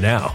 now.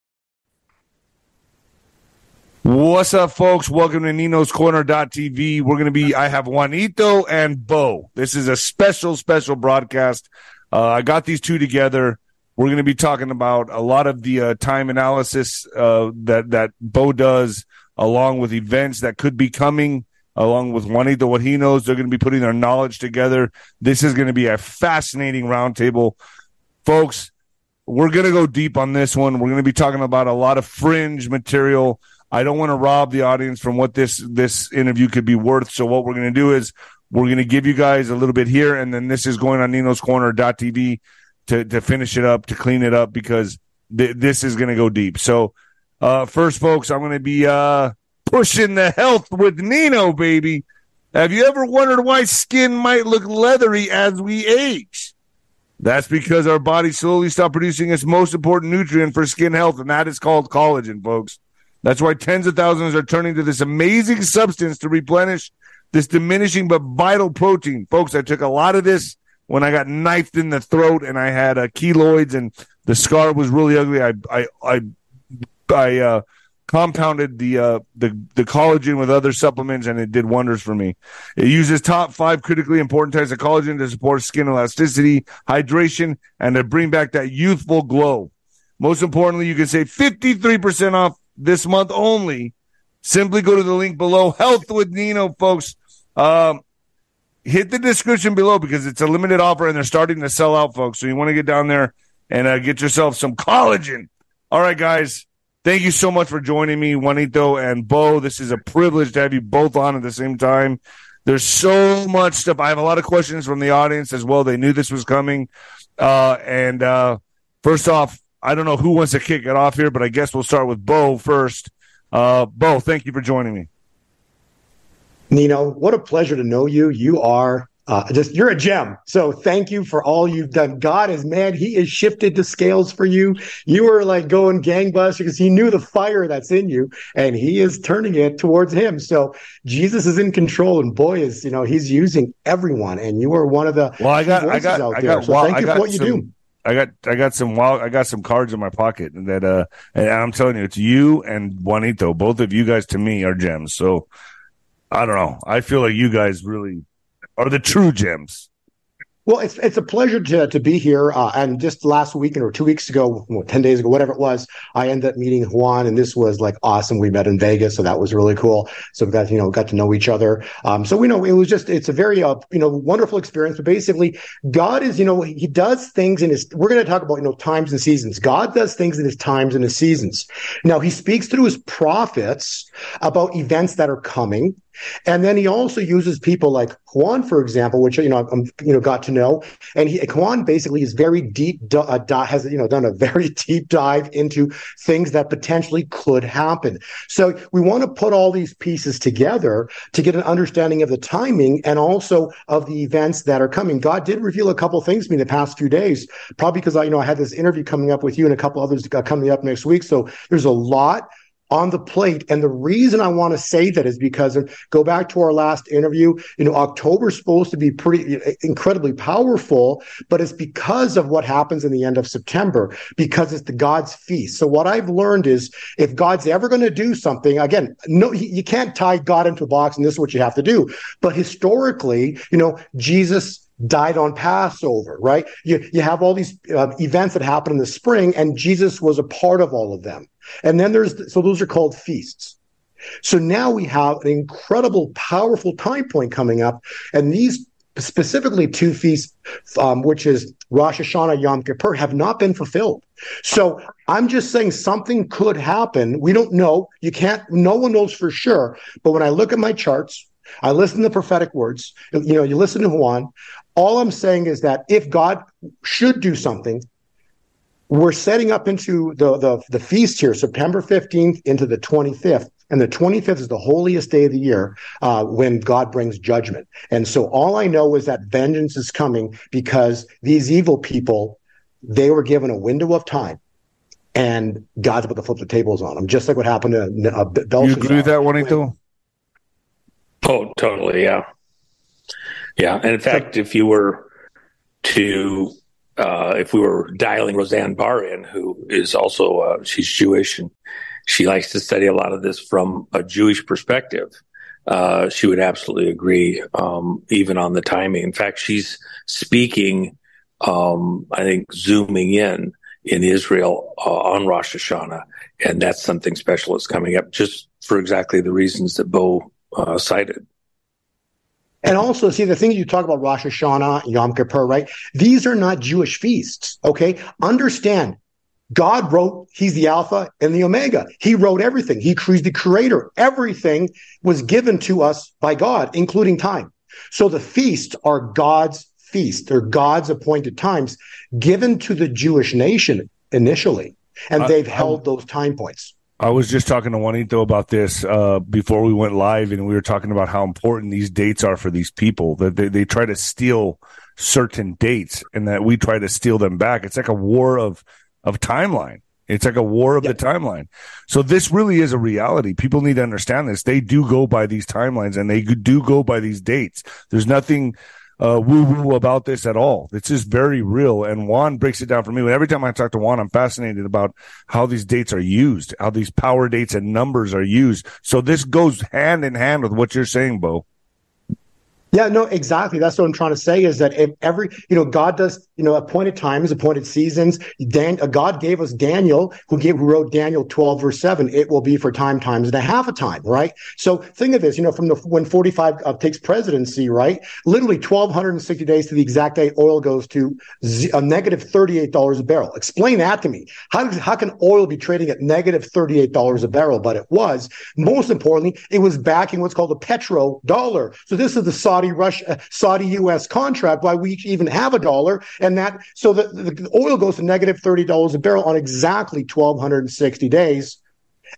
What's up, folks? Welcome to Nino's Corner.tv. We're going to be, I have Juanito and Bo. This is a special, special broadcast. Uh, I got these two together. We're going to be talking about a lot of the uh, time analysis uh, that, that Bo does, along with events that could be coming, along with Juanito, what he knows. They're going to be putting their knowledge together. This is going to be a fascinating roundtable. Folks, we're going to go deep on this one. We're going to be talking about a lot of fringe material I don't want to rob the audience from what this this interview could be worth. So what we're going to do is we're going to give you guys a little bit here, and then this is going on Nino's Corner.tv to to finish it up, to clean it up, because th- this is going to go deep. So uh, first, folks, I'm going to be uh, pushing the health with Nino, baby. Have you ever wondered why skin might look leathery as we age? That's because our body slowly stop producing its most important nutrient for skin health, and that is called collagen, folks. That's why tens of thousands are turning to this amazing substance to replenish this diminishing but vital protein. Folks, I took a lot of this when I got knifed in the throat and I had uh, keloids and the scar was really ugly. I I I, I uh, compounded the uh, the the collagen with other supplements and it did wonders for me. It uses top five critically important types of collagen to support skin elasticity, hydration, and to bring back that youthful glow. Most importantly, you can save 53% off this month only. Simply go to the link below. Health with Nino, folks. Um, hit the description below because it's a limited offer and they're starting to sell out, folks. So you want to get down there and uh, get yourself some collagen. All right, guys. Thank you so much for joining me, Juanito and Bo. This is a privilege to have you both on at the same time. There's so much stuff. I have a lot of questions from the audience as well. They knew this was coming. Uh, and uh, first off, I don't know who wants to kick it off here, but I guess we'll start with Bo first. Uh, Bo, thank you for joining me. Nino, what a pleasure to know you. You are uh, just you're a gem. So thank you for all you've done. God is mad; He has shifted the scales for you. You were like going gangbusters because He knew the fire that's in you, and He is turning it towards Him. So Jesus is in control, and boy, is you know He's using everyone, and you are one of the well. I got, I got, I got. So well, thank I you got for what some, you do. I got I got some wild I got some cards in my pocket that uh and I'm telling you it's you and Juanito. Both of you guys to me are gems. So I don't know. I feel like you guys really are the true gems well, it's it's a pleasure to to be here. Uh, and just last week or two weeks ago, ten days ago, whatever it was, I ended up meeting Juan, and this was like awesome. We met in Vegas, so that was really cool. So we got you know got to know each other. Um, so we know it was just it's a very uh, you know wonderful experience. But basically, God is you know He does things in His. We're going to talk about you know times and seasons. God does things in His times and His seasons. Now He speaks through His prophets about events that are coming. And then he also uses people like Juan, for example, which you know I'm you know got to know. And he, Juan basically is very deep, uh, has you know done a very deep dive into things that potentially could happen. So we want to put all these pieces together to get an understanding of the timing and also of the events that are coming. God did reveal a couple things to me in the past few days, probably because I you know I had this interview coming up with you and a couple others coming up next week. So there's a lot on the plate. And the reason I want to say that is because go back to our last interview, you know, October is supposed to be pretty incredibly powerful, but it's because of what happens in the end of September, because it's the God's feast. So what I've learned is if God's ever going to do something, again, no, you can't tie God into a box and this is what you have to do. But historically, you know, Jesus died on Passover, right? You, you have all these uh, events that happen in the spring, and Jesus was a part of all of them. And then there's, so those are called feasts. So now we have an incredible, powerful time point coming up, and these specifically two feasts, um, which is Rosh Hashanah, Yom Kippur, have not been fulfilled. So I'm just saying something could happen. We don't know. You can't. No one knows for sure. But when I look at my charts, I listen to prophetic words. You know, you listen to Juan. All I'm saying is that if God should do something, we're setting up into the, the, the feast here, September 15th into the 25th. And the 25th is the holiest day of the year uh, when God brings judgment. And so all I know is that vengeance is coming because these evil people, they were given a window of time and God's about to flip the tables on them, just like what happened to uh, Belshazzar. You agree with that, Juanito? Oh, totally. Yeah. Yeah. And in fact, if you were to uh, if we were dialing Roseanne Barr in, who is also uh, she's Jewish and she likes to study a lot of this from a Jewish perspective. Uh, she would absolutely agree, um, even on the timing. In fact, she's speaking, um, I think, zooming in in Israel uh, on Rosh Hashanah, and that's something special that's coming up, just for exactly the reasons that Bo uh, cited. And also, see, the thing you talk about Rosh Hashanah, Yom Kippur, right? These are not Jewish feasts, okay? Understand, God wrote, He's the Alpha and the Omega. He wrote everything. He, He's the creator. Everything was given to us by God, including time. So the feasts are God's feast. They're God's appointed times given to the Jewish nation initially. And uh, they've um, held those time points. I was just talking to Juanito about this uh, before we went live, and we were talking about how important these dates are for these people. That they, they try to steal certain dates, and that we try to steal them back. It's like a war of of timeline. It's like a war of yep. the timeline. So this really is a reality. People need to understand this. They do go by these timelines, and they do go by these dates. There's nothing uh, woo woo about this at all. This is very real. And Juan breaks it down for me. Every time I talk to Juan, I'm fascinated about how these dates are used, how these power dates and numbers are used. So this goes hand in hand with what you're saying, Bo. Yeah, no, exactly. That's what I'm trying to say is that if every, you know, God does, you know, appointed times, appointed seasons. Dan, uh, God gave us Daniel, who gave, who wrote Daniel 12 verse 7. It will be for time, times and a half a time, right? So think of this, you know, from the, when 45 uh, takes presidency, right? Literally 1260 days to the exact day oil goes to z- a negative $38 a barrel. Explain that to me. How, how can oil be trading at negative $38 a barrel? But it was. Most importantly, it was backing what's called a petro dollar. So this is the Saudi Russia, uh, Saudi U.S. contract, why we even have a dollar, and that so the, the oil goes to negative thirty dollars a barrel on exactly twelve hundred and sixty days.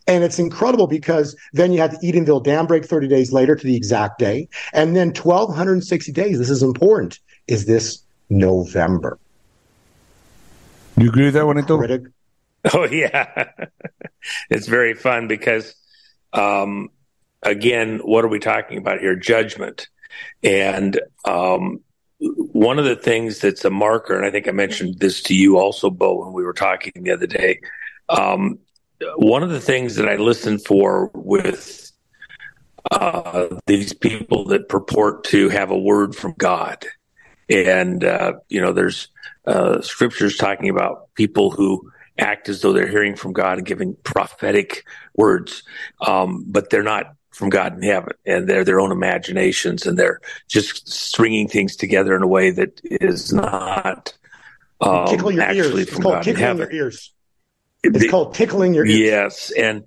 And it's incredible because then you had the Edenville dam break 30 days later to the exact day. And then 1,260 days, this is important, is this November. You agree with that, Juanito? Critic? Oh, yeah. it's very fun because, um, again, what are we talking about here? Judgment. And um, one of the things that's a marker, and I think I mentioned this to you also, Bo, when we were talking the other day. Um, one of the things that I listen for with uh, these people that purport to have a word from God, and uh, you know, there's uh, scriptures talking about people who act as though they're hearing from God and giving prophetic words, um, but they're not from God in heaven, and they're their own imaginations, and they're just stringing things together in a way that is not um, tickling your actually ears. from it's called God tickling in heaven. your ears. It's the, called tickling your ears. Yes, and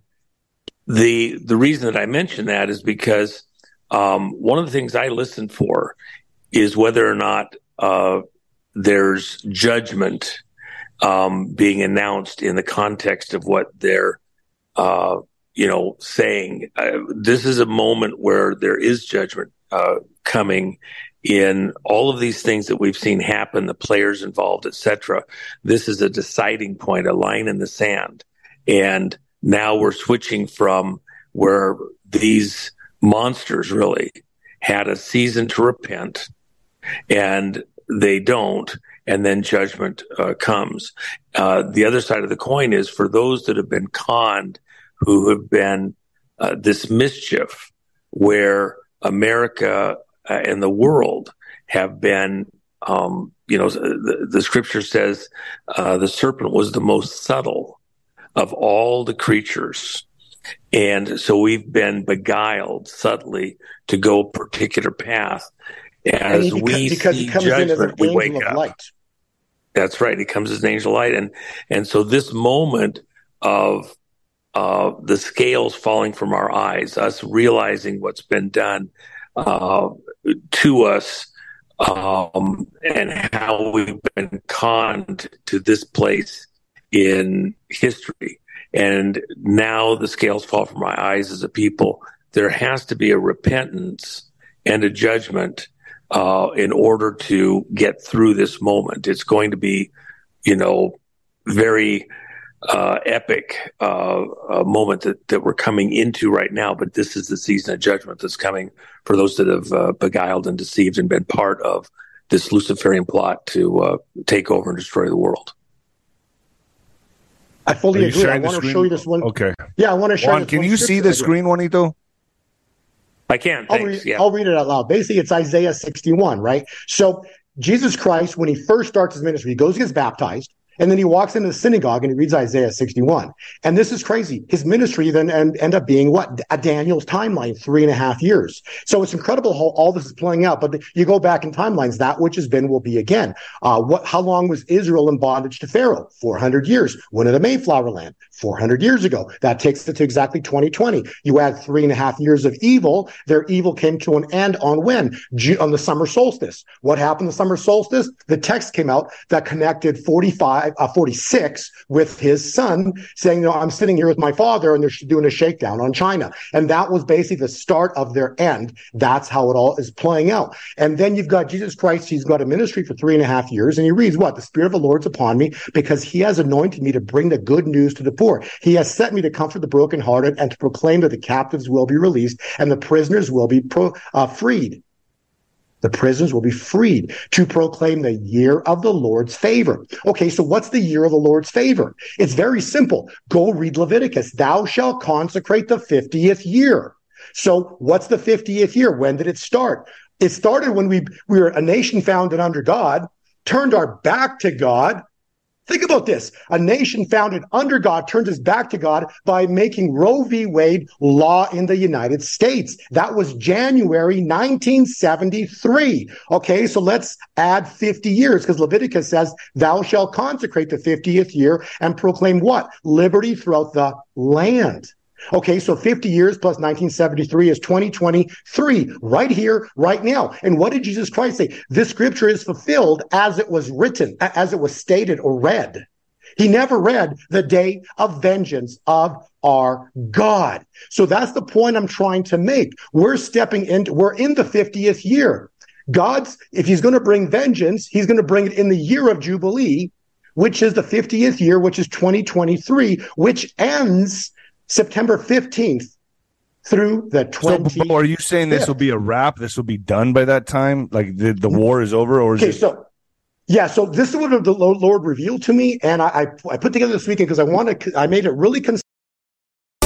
the the reason that I mention that is because um, one of the things I listen for is whether or not uh, there's judgment um, being announced in the context of what they're uh, you know, saying uh, this is a moment where there is judgment uh, coming in all of these things that we've seen happen, the players involved, etc. This is a deciding point, a line in the sand, and now we're switching from where these monsters really had a season to repent, and they don't, and then judgment uh, comes. Uh, the other side of the coin is for those that have been conned who have been uh, this mischief where America uh, and the world have been, um, you know, the, the scripture says uh, the serpent was the most subtle of all the creatures. And so we've been beguiled subtly to go a particular path. As we because see judgment, in as an we angel wake of up. light. That's right. He comes as an angel of light. And, and so this moment of uh, the scales falling from our eyes, us realizing what's been done uh, to us, um, and how we've been conned to this place in history. And now the scales fall from my eyes as a people. There has to be a repentance and a judgment uh, in order to get through this moment. It's going to be, you know, very uh, epic uh, moment that, that we're coming into right now. But this is the season of judgment that's coming for those that have uh, beguiled and deceived and been part of this Luciferian plot to uh, take over and destroy the world. I fully agree. I want to show you this one. Okay. Yeah, I want to show Juan, you. can you see the screen, Juanito? I can. I'll Thanks. read, yeah. I'll read it out loud. Basically, it's Isaiah 61, right? So Jesus Christ, when he first starts his ministry, he goes and gets baptized. And then he walks into the synagogue and he reads Isaiah 61. And this is crazy. His ministry then end, end up being what? A Daniel's timeline, three and a half years. So it's incredible how all this is playing out. But you go back in timelines, that which has been will be again. Uh, what, how long was Israel in bondage to Pharaoh? 400 years. When in the Mayflower land? 400 years ago. That takes it to exactly 2020. You add three and a half years of evil. Their evil came to an end on when? On the summer solstice. What happened the summer solstice? The text came out that connected 45, uh, 46 with his son saying, no, I'm sitting here with my father and they're doing a shakedown on China. And that was basically the start of their end. That's how it all is playing out. And then you've got Jesus Christ. He's got a ministry for three and a half years and he reads what? The spirit of the Lord's upon me because he has anointed me to bring the good news to the poor. He has sent me to comfort the brokenhearted and to proclaim that the captives will be released and the prisoners will be pro, uh, freed. The prisoners will be freed to proclaim the year of the Lord's favor. Okay, so what's the year of the Lord's favor? It's very simple. Go read Leviticus. Thou shalt consecrate the 50th year. So what's the 50th year? When did it start? It started when we, we were a nation founded under God, turned our back to God, Think about this. A nation founded under God turns its back to God by making Roe v. Wade law in the United States. That was January 1973. Okay, so let's add 50 years because Leviticus says, Thou shalt consecrate the 50th year and proclaim what? Liberty throughout the land. Okay, so 50 years plus 1973 is 2023, right here, right now. And what did Jesus Christ say? This scripture is fulfilled as it was written, as it was stated or read. He never read the day of vengeance of our God. So that's the point I'm trying to make. We're stepping into, we're in the 50th year. God's, if he's going to bring vengeance, he's going to bring it in the year of Jubilee, which is the 50th year, which is 2023, which ends September 15th through the 20th. So, are you saying this will be a wrap? This will be done by that time? Like the, the mm-hmm. war is over? Or is okay, it- so yeah, so this is what the Lord revealed to me, and I, I, I put together this weekend because I want to. I made it really. Cons-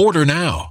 Order now.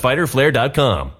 www.fighterflare.com.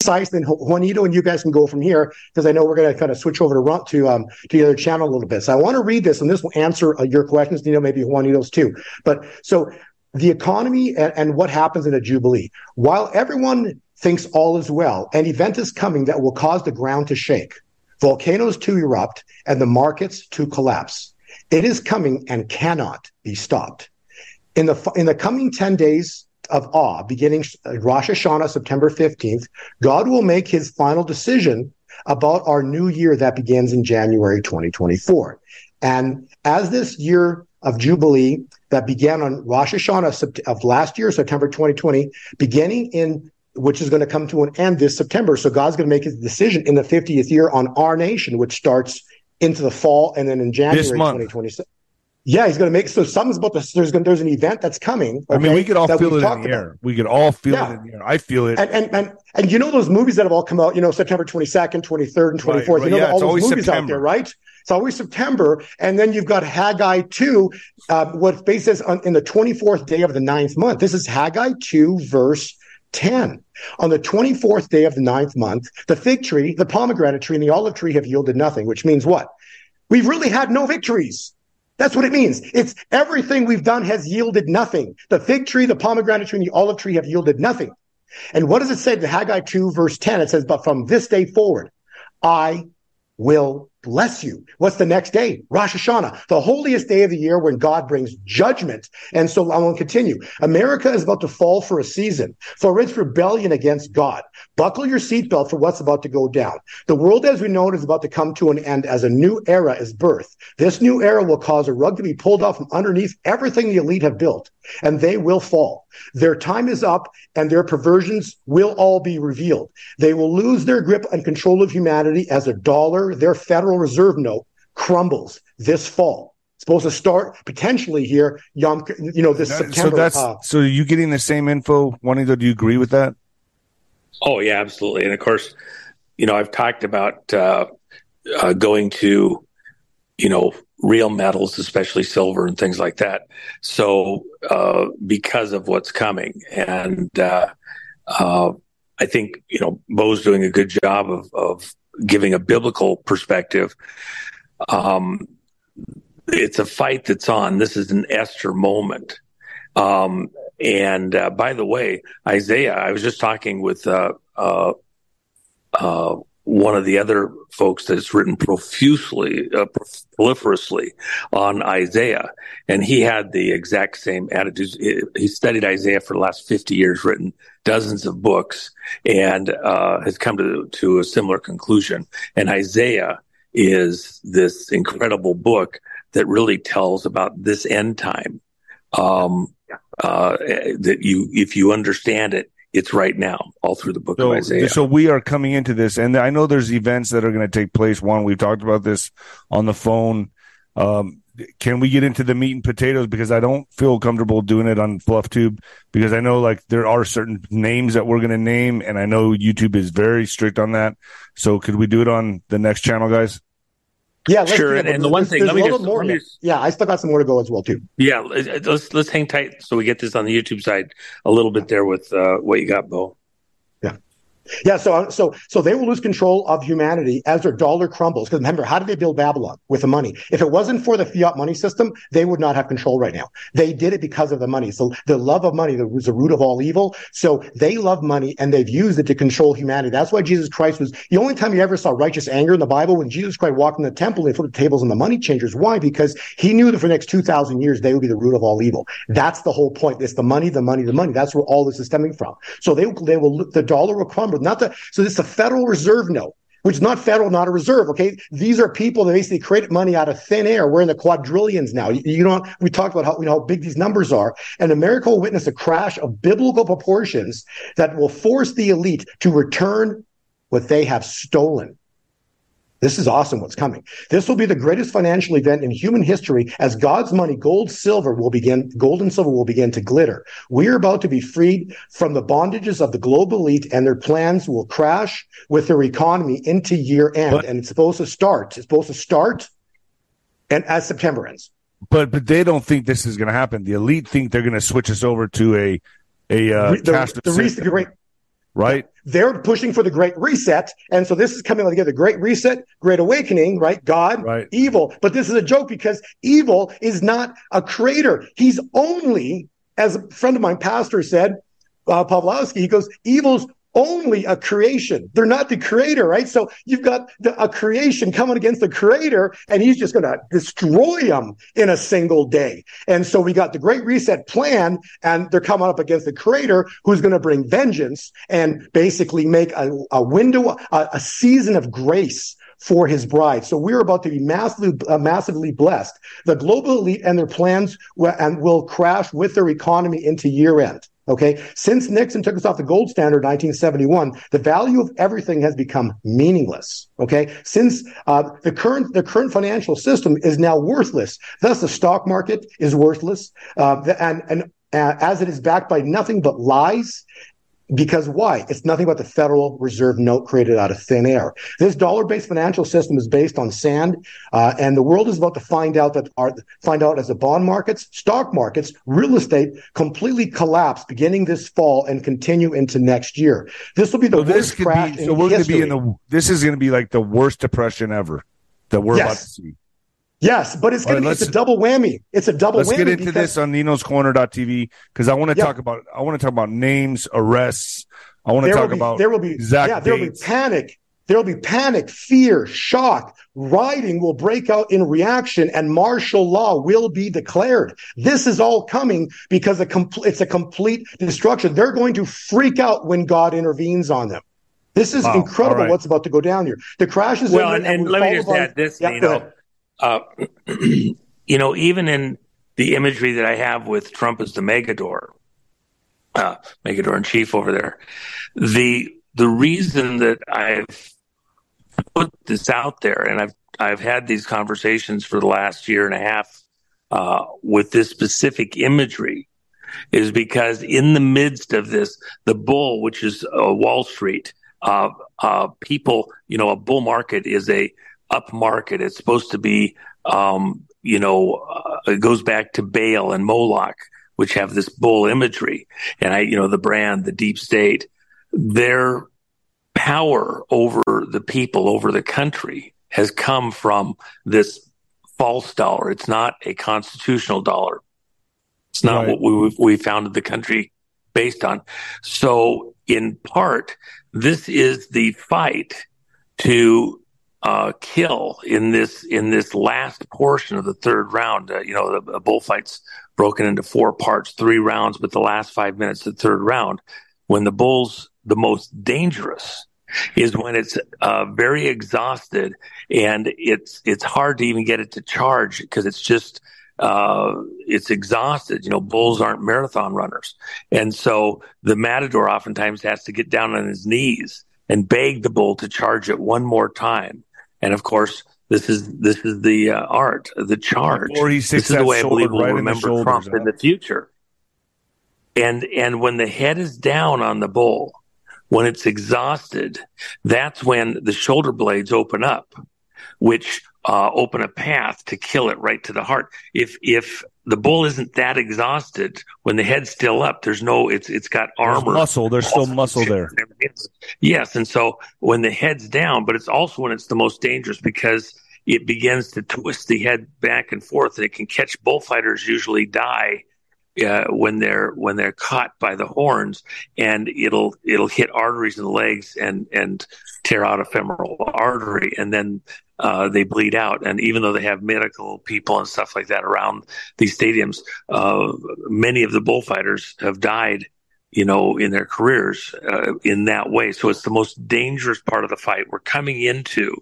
Precise, then Juanito and you guys can go from here because I know we're going to kind of switch over to to um to the other channel a little bit. So I want to read this, and this will answer uh, your questions, Nino, maybe Juanito's too. But so the economy and, and what happens in a jubilee. While everyone thinks all is well, an event is coming that will cause the ground to shake, volcanoes to erupt, and the markets to collapse. It is coming and cannot be stopped. In the in the coming 10 days of awe, beginning Rosh Hashanah, September 15th, God will make his final decision about our new year that begins in January 2024. And as this year of Jubilee that began on Rosh Hashanah of last year, September 2020, beginning in which is going to come to an end this September. So God's going to make his decision in the 50th year on our nation, which starts into the fall and then in January 2026. Yeah, he's going to make so something's about this. There's going there's an event that's coming. Okay, I mean, we could all feel it in the air. About. We could all feel yeah. it in the air. I feel it. And, and and and you know those movies that have all come out. You know, September 22nd, 23rd, and 24th. Right, right, you know yeah, all those movies September. out there, right? It's always September, and then you've got Haggai two, uh, what basis on in the 24th day of the ninth month. This is Haggai two, verse 10. On the 24th day of the ninth month, the fig tree, the pomegranate tree, and the olive tree have yielded nothing, which means what? We've really had no victories. That's what it means. It's everything we've done has yielded nothing. The fig tree, the pomegranate tree, and the olive tree have yielded nothing. And what does it say? The Haggai 2 verse 10, it says, but from this day forward, I will bless you. What's the next day? Rosh Hashanah, the holiest day of the year when God brings judgment. And so I will continue. America is about to fall for a season for its rebellion against God. Buckle your seatbelt for what's about to go down. The world as we know it is about to come to an end as a new era is birthed. This new era will cause a rug to be pulled off from underneath everything the elite have built, and they will fall. Their time is up, and their perversions will all be revealed. They will lose their grip and control of humanity as a dollar, their Federal Reserve note, crumbles this fall supposed to start potentially here, Yom, you know, this that, September. So that's uh, so. Are you getting the same info, Juanito? Do you agree with that? Oh yeah, absolutely. And of course, you know, I've talked about uh, uh, going to, you know, real metals, especially silver and things like that. So uh, because of what's coming, and uh, uh, I think you know, Bo's doing a good job of, of giving a biblical perspective. Um, it's a fight that's on. This is an Esther moment. Um, and uh, by the way, Isaiah, I was just talking with uh, uh, uh one of the other folks that's written profusely, uh, proliferously on Isaiah, and he had the exact same attitudes. He studied Isaiah for the last 50 years, written dozens of books, and uh, has come to, to a similar conclusion. And Isaiah is this incredible book that really tells about this end time um, uh, that you, if you understand it, it's right now, all through the book so, of Isaiah. So we are coming into this, and I know there's events that are going to take place. One, we've talked about this on the phone. Um, can we get into the meat and potatoes because I don't feel comfortable doing it on FluffTube because I know like there are certain names that we're going to name and I know YouTube is very strict on that. So could we do it on the next channel, guys? Yeah, sure. And, and the one thing, let me, just, more let me just, yeah, I still got some more to go as well too. Yeah, let's let's hang tight so we get this on the YouTube side a little bit there with uh, what you got, Bo. Yeah, so uh, so so they will lose control of humanity as their dollar crumbles. Because remember, how did they build Babylon with the money? If it wasn't for the fiat money system, they would not have control right now. They did it because of the money. So the love of money was the root of all evil. So they love money and they've used it to control humanity. That's why Jesus Christ was the only time you ever saw righteous anger in the Bible when Jesus Christ walked in the temple and flipped the tables on the money changers. Why? Because he knew that for the next two thousand years they would be the root of all evil. That's the whole point. It's the money, the money, the money. That's where all this is stemming from. So they they will the dollar will crumble. Not the so this it's a Federal Reserve note, which is not federal, not a reserve. Okay. These are people that basically created money out of thin air. We're in the quadrillions now. You, you know, we talked about how, you know, how big these numbers are. And America will witness a crash of biblical proportions that will force the elite to return what they have stolen. This is awesome what's coming. This will be the greatest financial event in human history as God's money, gold, silver will begin, gold and silver will begin to glitter. We're about to be freed from the bondages of the global elite and their plans will crash with their economy into year end. But, and it's supposed to start. It's supposed to start and as September ends. But but they don't think this is going to happen. The elite think they're going to switch us over to a a uh, the, the, the, great right? They're pushing for the great reset. And so this is coming together. Great reset, great awakening, right? God, right. evil. But this is a joke because evil is not a creator. He's only, as a friend of mine, pastor said, uh, Pawlowski, he goes, evil's only a creation. They're not the creator, right? So you've got the, a creation coming against the creator and he's just going to destroy them in a single day. And so we got the great reset plan and they're coming up against the creator who's going to bring vengeance and basically make a, a window, a, a season of grace for his bride. So we're about to be massively, uh, massively blessed. The global elite and their plans w- and will crash with their economy into year end. Okay. Since Nixon took us off the gold standard in 1971, the value of everything has become meaningless. Okay. Since uh, the current the current financial system is now worthless, thus the stock market is worthless, uh, and and uh, as it is backed by nothing but lies because why? It's nothing but the Federal Reserve note created out of thin air. This dollar-based financial system is based on sand, uh, and the world is about to find out that our find out as the bond markets, stock markets, real estate completely collapse beginning this fall and continue into next year. This will be the so worst crash be, so we're going to be in the. This is going to be like the worst depression ever that we're yes. about to see. Yes, but it's going right, to be it's a double whammy. It's a double let's whammy. Let's get into this on Nino's Corner.tv because I want to yep. talk about I want to talk about names, arrests. I want to talk be, about there will be exact yeah, there will be panic. There will be panic, fear, shock. Rioting will break out in reaction, and martial law will be declared. This is all coming because a compl- it's a complete destruction. They're going to freak out when God intervenes on them. This is wow. incredible right. what's about to go down here. The crash is well, and, and, and let me just add this. Yeah, you know, uh, you know, even in the imagery that I have with Trump as the Megador, uh, Megador in chief over there, the the reason that I've put this out there, and I've I've had these conversations for the last year and a half uh, with this specific imagery, is because in the midst of this, the bull, which is uh, Wall Street, uh, uh, people, you know, a bull market is a up market. It's supposed to be, um, you know, uh, it goes back to Baal and Moloch, which have this bull imagery. And I, you know, the brand, the deep state, their power over the people, over the country has come from this false dollar. It's not a constitutional dollar. It's not right. what we, we founded the country based on. So in part, this is the fight to uh, kill in this in this last portion of the third round. Uh, you know, the, the, bullfight's broken into four parts, three rounds, but the last five minutes of the third round, when the bull's the most dangerous, is when it's uh, very exhausted and it's it's hard to even get it to charge because it's just uh, it's exhausted. You know, bulls aren't marathon runners. And so the matador oftentimes has to get down on his knees and beg the bull to charge it one more time. And of course, this is this is the uh, art, the charge. This is the way I believe we'll right remember shoulders, Trump huh? in the future. And and when the head is down on the bull, when it's exhausted, that's when the shoulder blades open up, which uh, open a path to kill it right to the heart. If if the bull isn't that exhausted, when the head's still up, there's no it's it's got armor, there's muscle. There's still muscle there. Yes, and so when the head's down, but it's also when it's the most dangerous because it begins to twist the head back and forth, and it can catch bullfighters. Usually die uh, when they're when they're caught by the horns, and it'll it'll hit arteries in the legs and and tear out a femoral artery, and then uh, they bleed out. And even though they have medical people and stuff like that around these stadiums, uh, many of the bullfighters have died, you know, in their careers uh, in that way. So it's the most dangerous part of the fight. We're coming into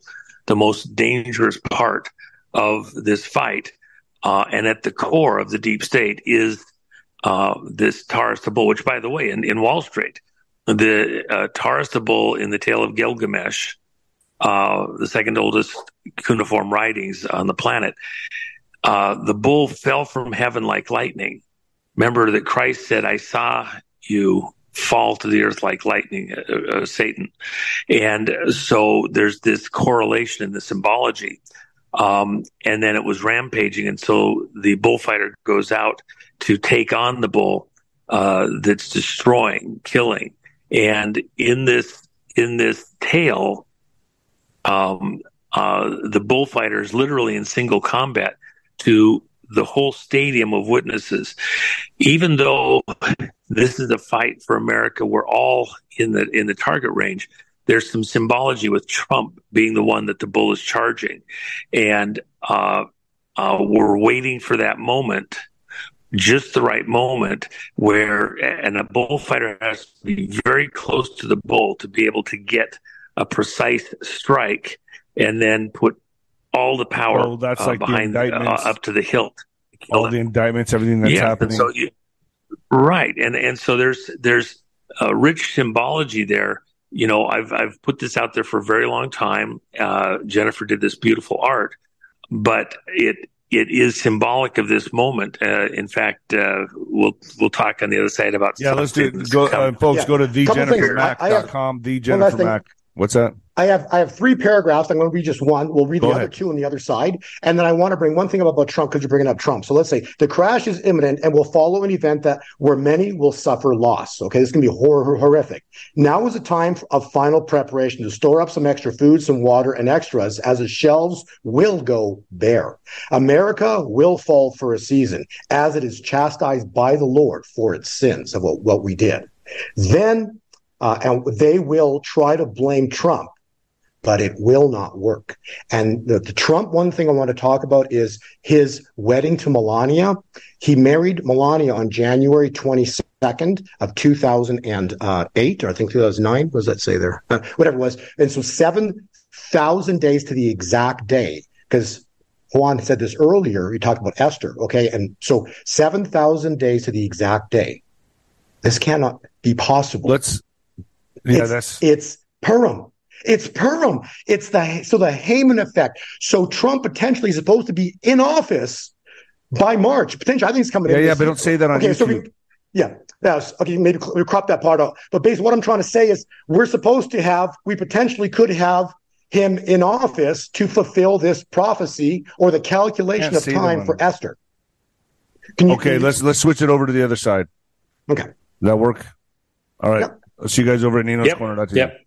the most dangerous part of this fight. Uh, and at the core of the deep state is uh, this Taurus the bull, which, by the way, in, in Wall Street, the uh, Taurus bull in the Tale of Gilgamesh uh, the second oldest cuneiform writings on the planet. Uh, the bull fell from heaven like lightning. Remember that Christ said, I saw you fall to the earth like lightning, uh, uh, Satan. And so there's this correlation in the symbology. Um, and then it was rampaging. And so the bullfighter goes out to take on the bull uh, that's destroying, killing. And in this in this tale, um, uh, the bullfighters literally in single combat to the whole stadium of witnesses. Even though this is a fight for America, we're all in the in the target range. There's some symbology with Trump being the one that the bull is charging, and uh, uh, we're waiting for that moment, just the right moment where, and a bullfighter has to be very close to the bull to be able to get a precise strike and then put all the power oh, that's uh, like behind uh, up to the hilt. All the indictments, everything that's yeah, happening. So you, right, and and so there's there's a rich symbology there. You know, I've I've put this out there for a very long time. Uh, Jennifer did this beautiful art, but it it is symbolic of this moment. Uh, in fact, uh, we'll we'll talk on the other side about. Yeah, let's do. Go, uh, folks, yeah. go to thejennifermack.com. The Jennifer Mack. What's that? I have I have three paragraphs. I'm going to read just one. We'll read Go the ahead. other two on the other side, and then I want to bring one thing up about Trump because you're bringing up Trump. So let's say the crash is imminent and will follow an event that where many will suffer loss. Okay, this can be hor- horrific. Now is a time of final preparation to store up some extra food, some water, and extras, as the shelves will go bare. America will fall for a season, as it is chastised by the Lord for its sins of what, what we did. Then uh, and they will try to blame Trump but it will not work. And the, the, Trump, one thing I want to talk about is his wedding to Melania. He married Melania on January 22nd of 2008, or I think 2009. What does that say there? Uh, whatever it was. And so 7,000 days to the exact day, because Juan said this earlier. He talked about Esther. Okay. And so 7,000 days to the exact day. This cannot be possible. Let's, yeah, it's, that's, it's Purim. It's Purim. It's the so the Haman effect. So Trump potentially is supposed to be in office by March. Potentially, I think he's coming. Yeah, yeah, but don't say that on okay, YouTube. So we, yeah, yes. Okay, maybe we crop that part out. But basically, what I'm trying to say is, we're supposed to have, we potentially could have him in office to fulfill this prophecy or the calculation of time for Esther. You, okay, let's let's switch it over to the other side. Okay, Does that work? All right. I'll see you guys over at Nino's yep. Corner. Yep.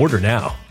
Order now.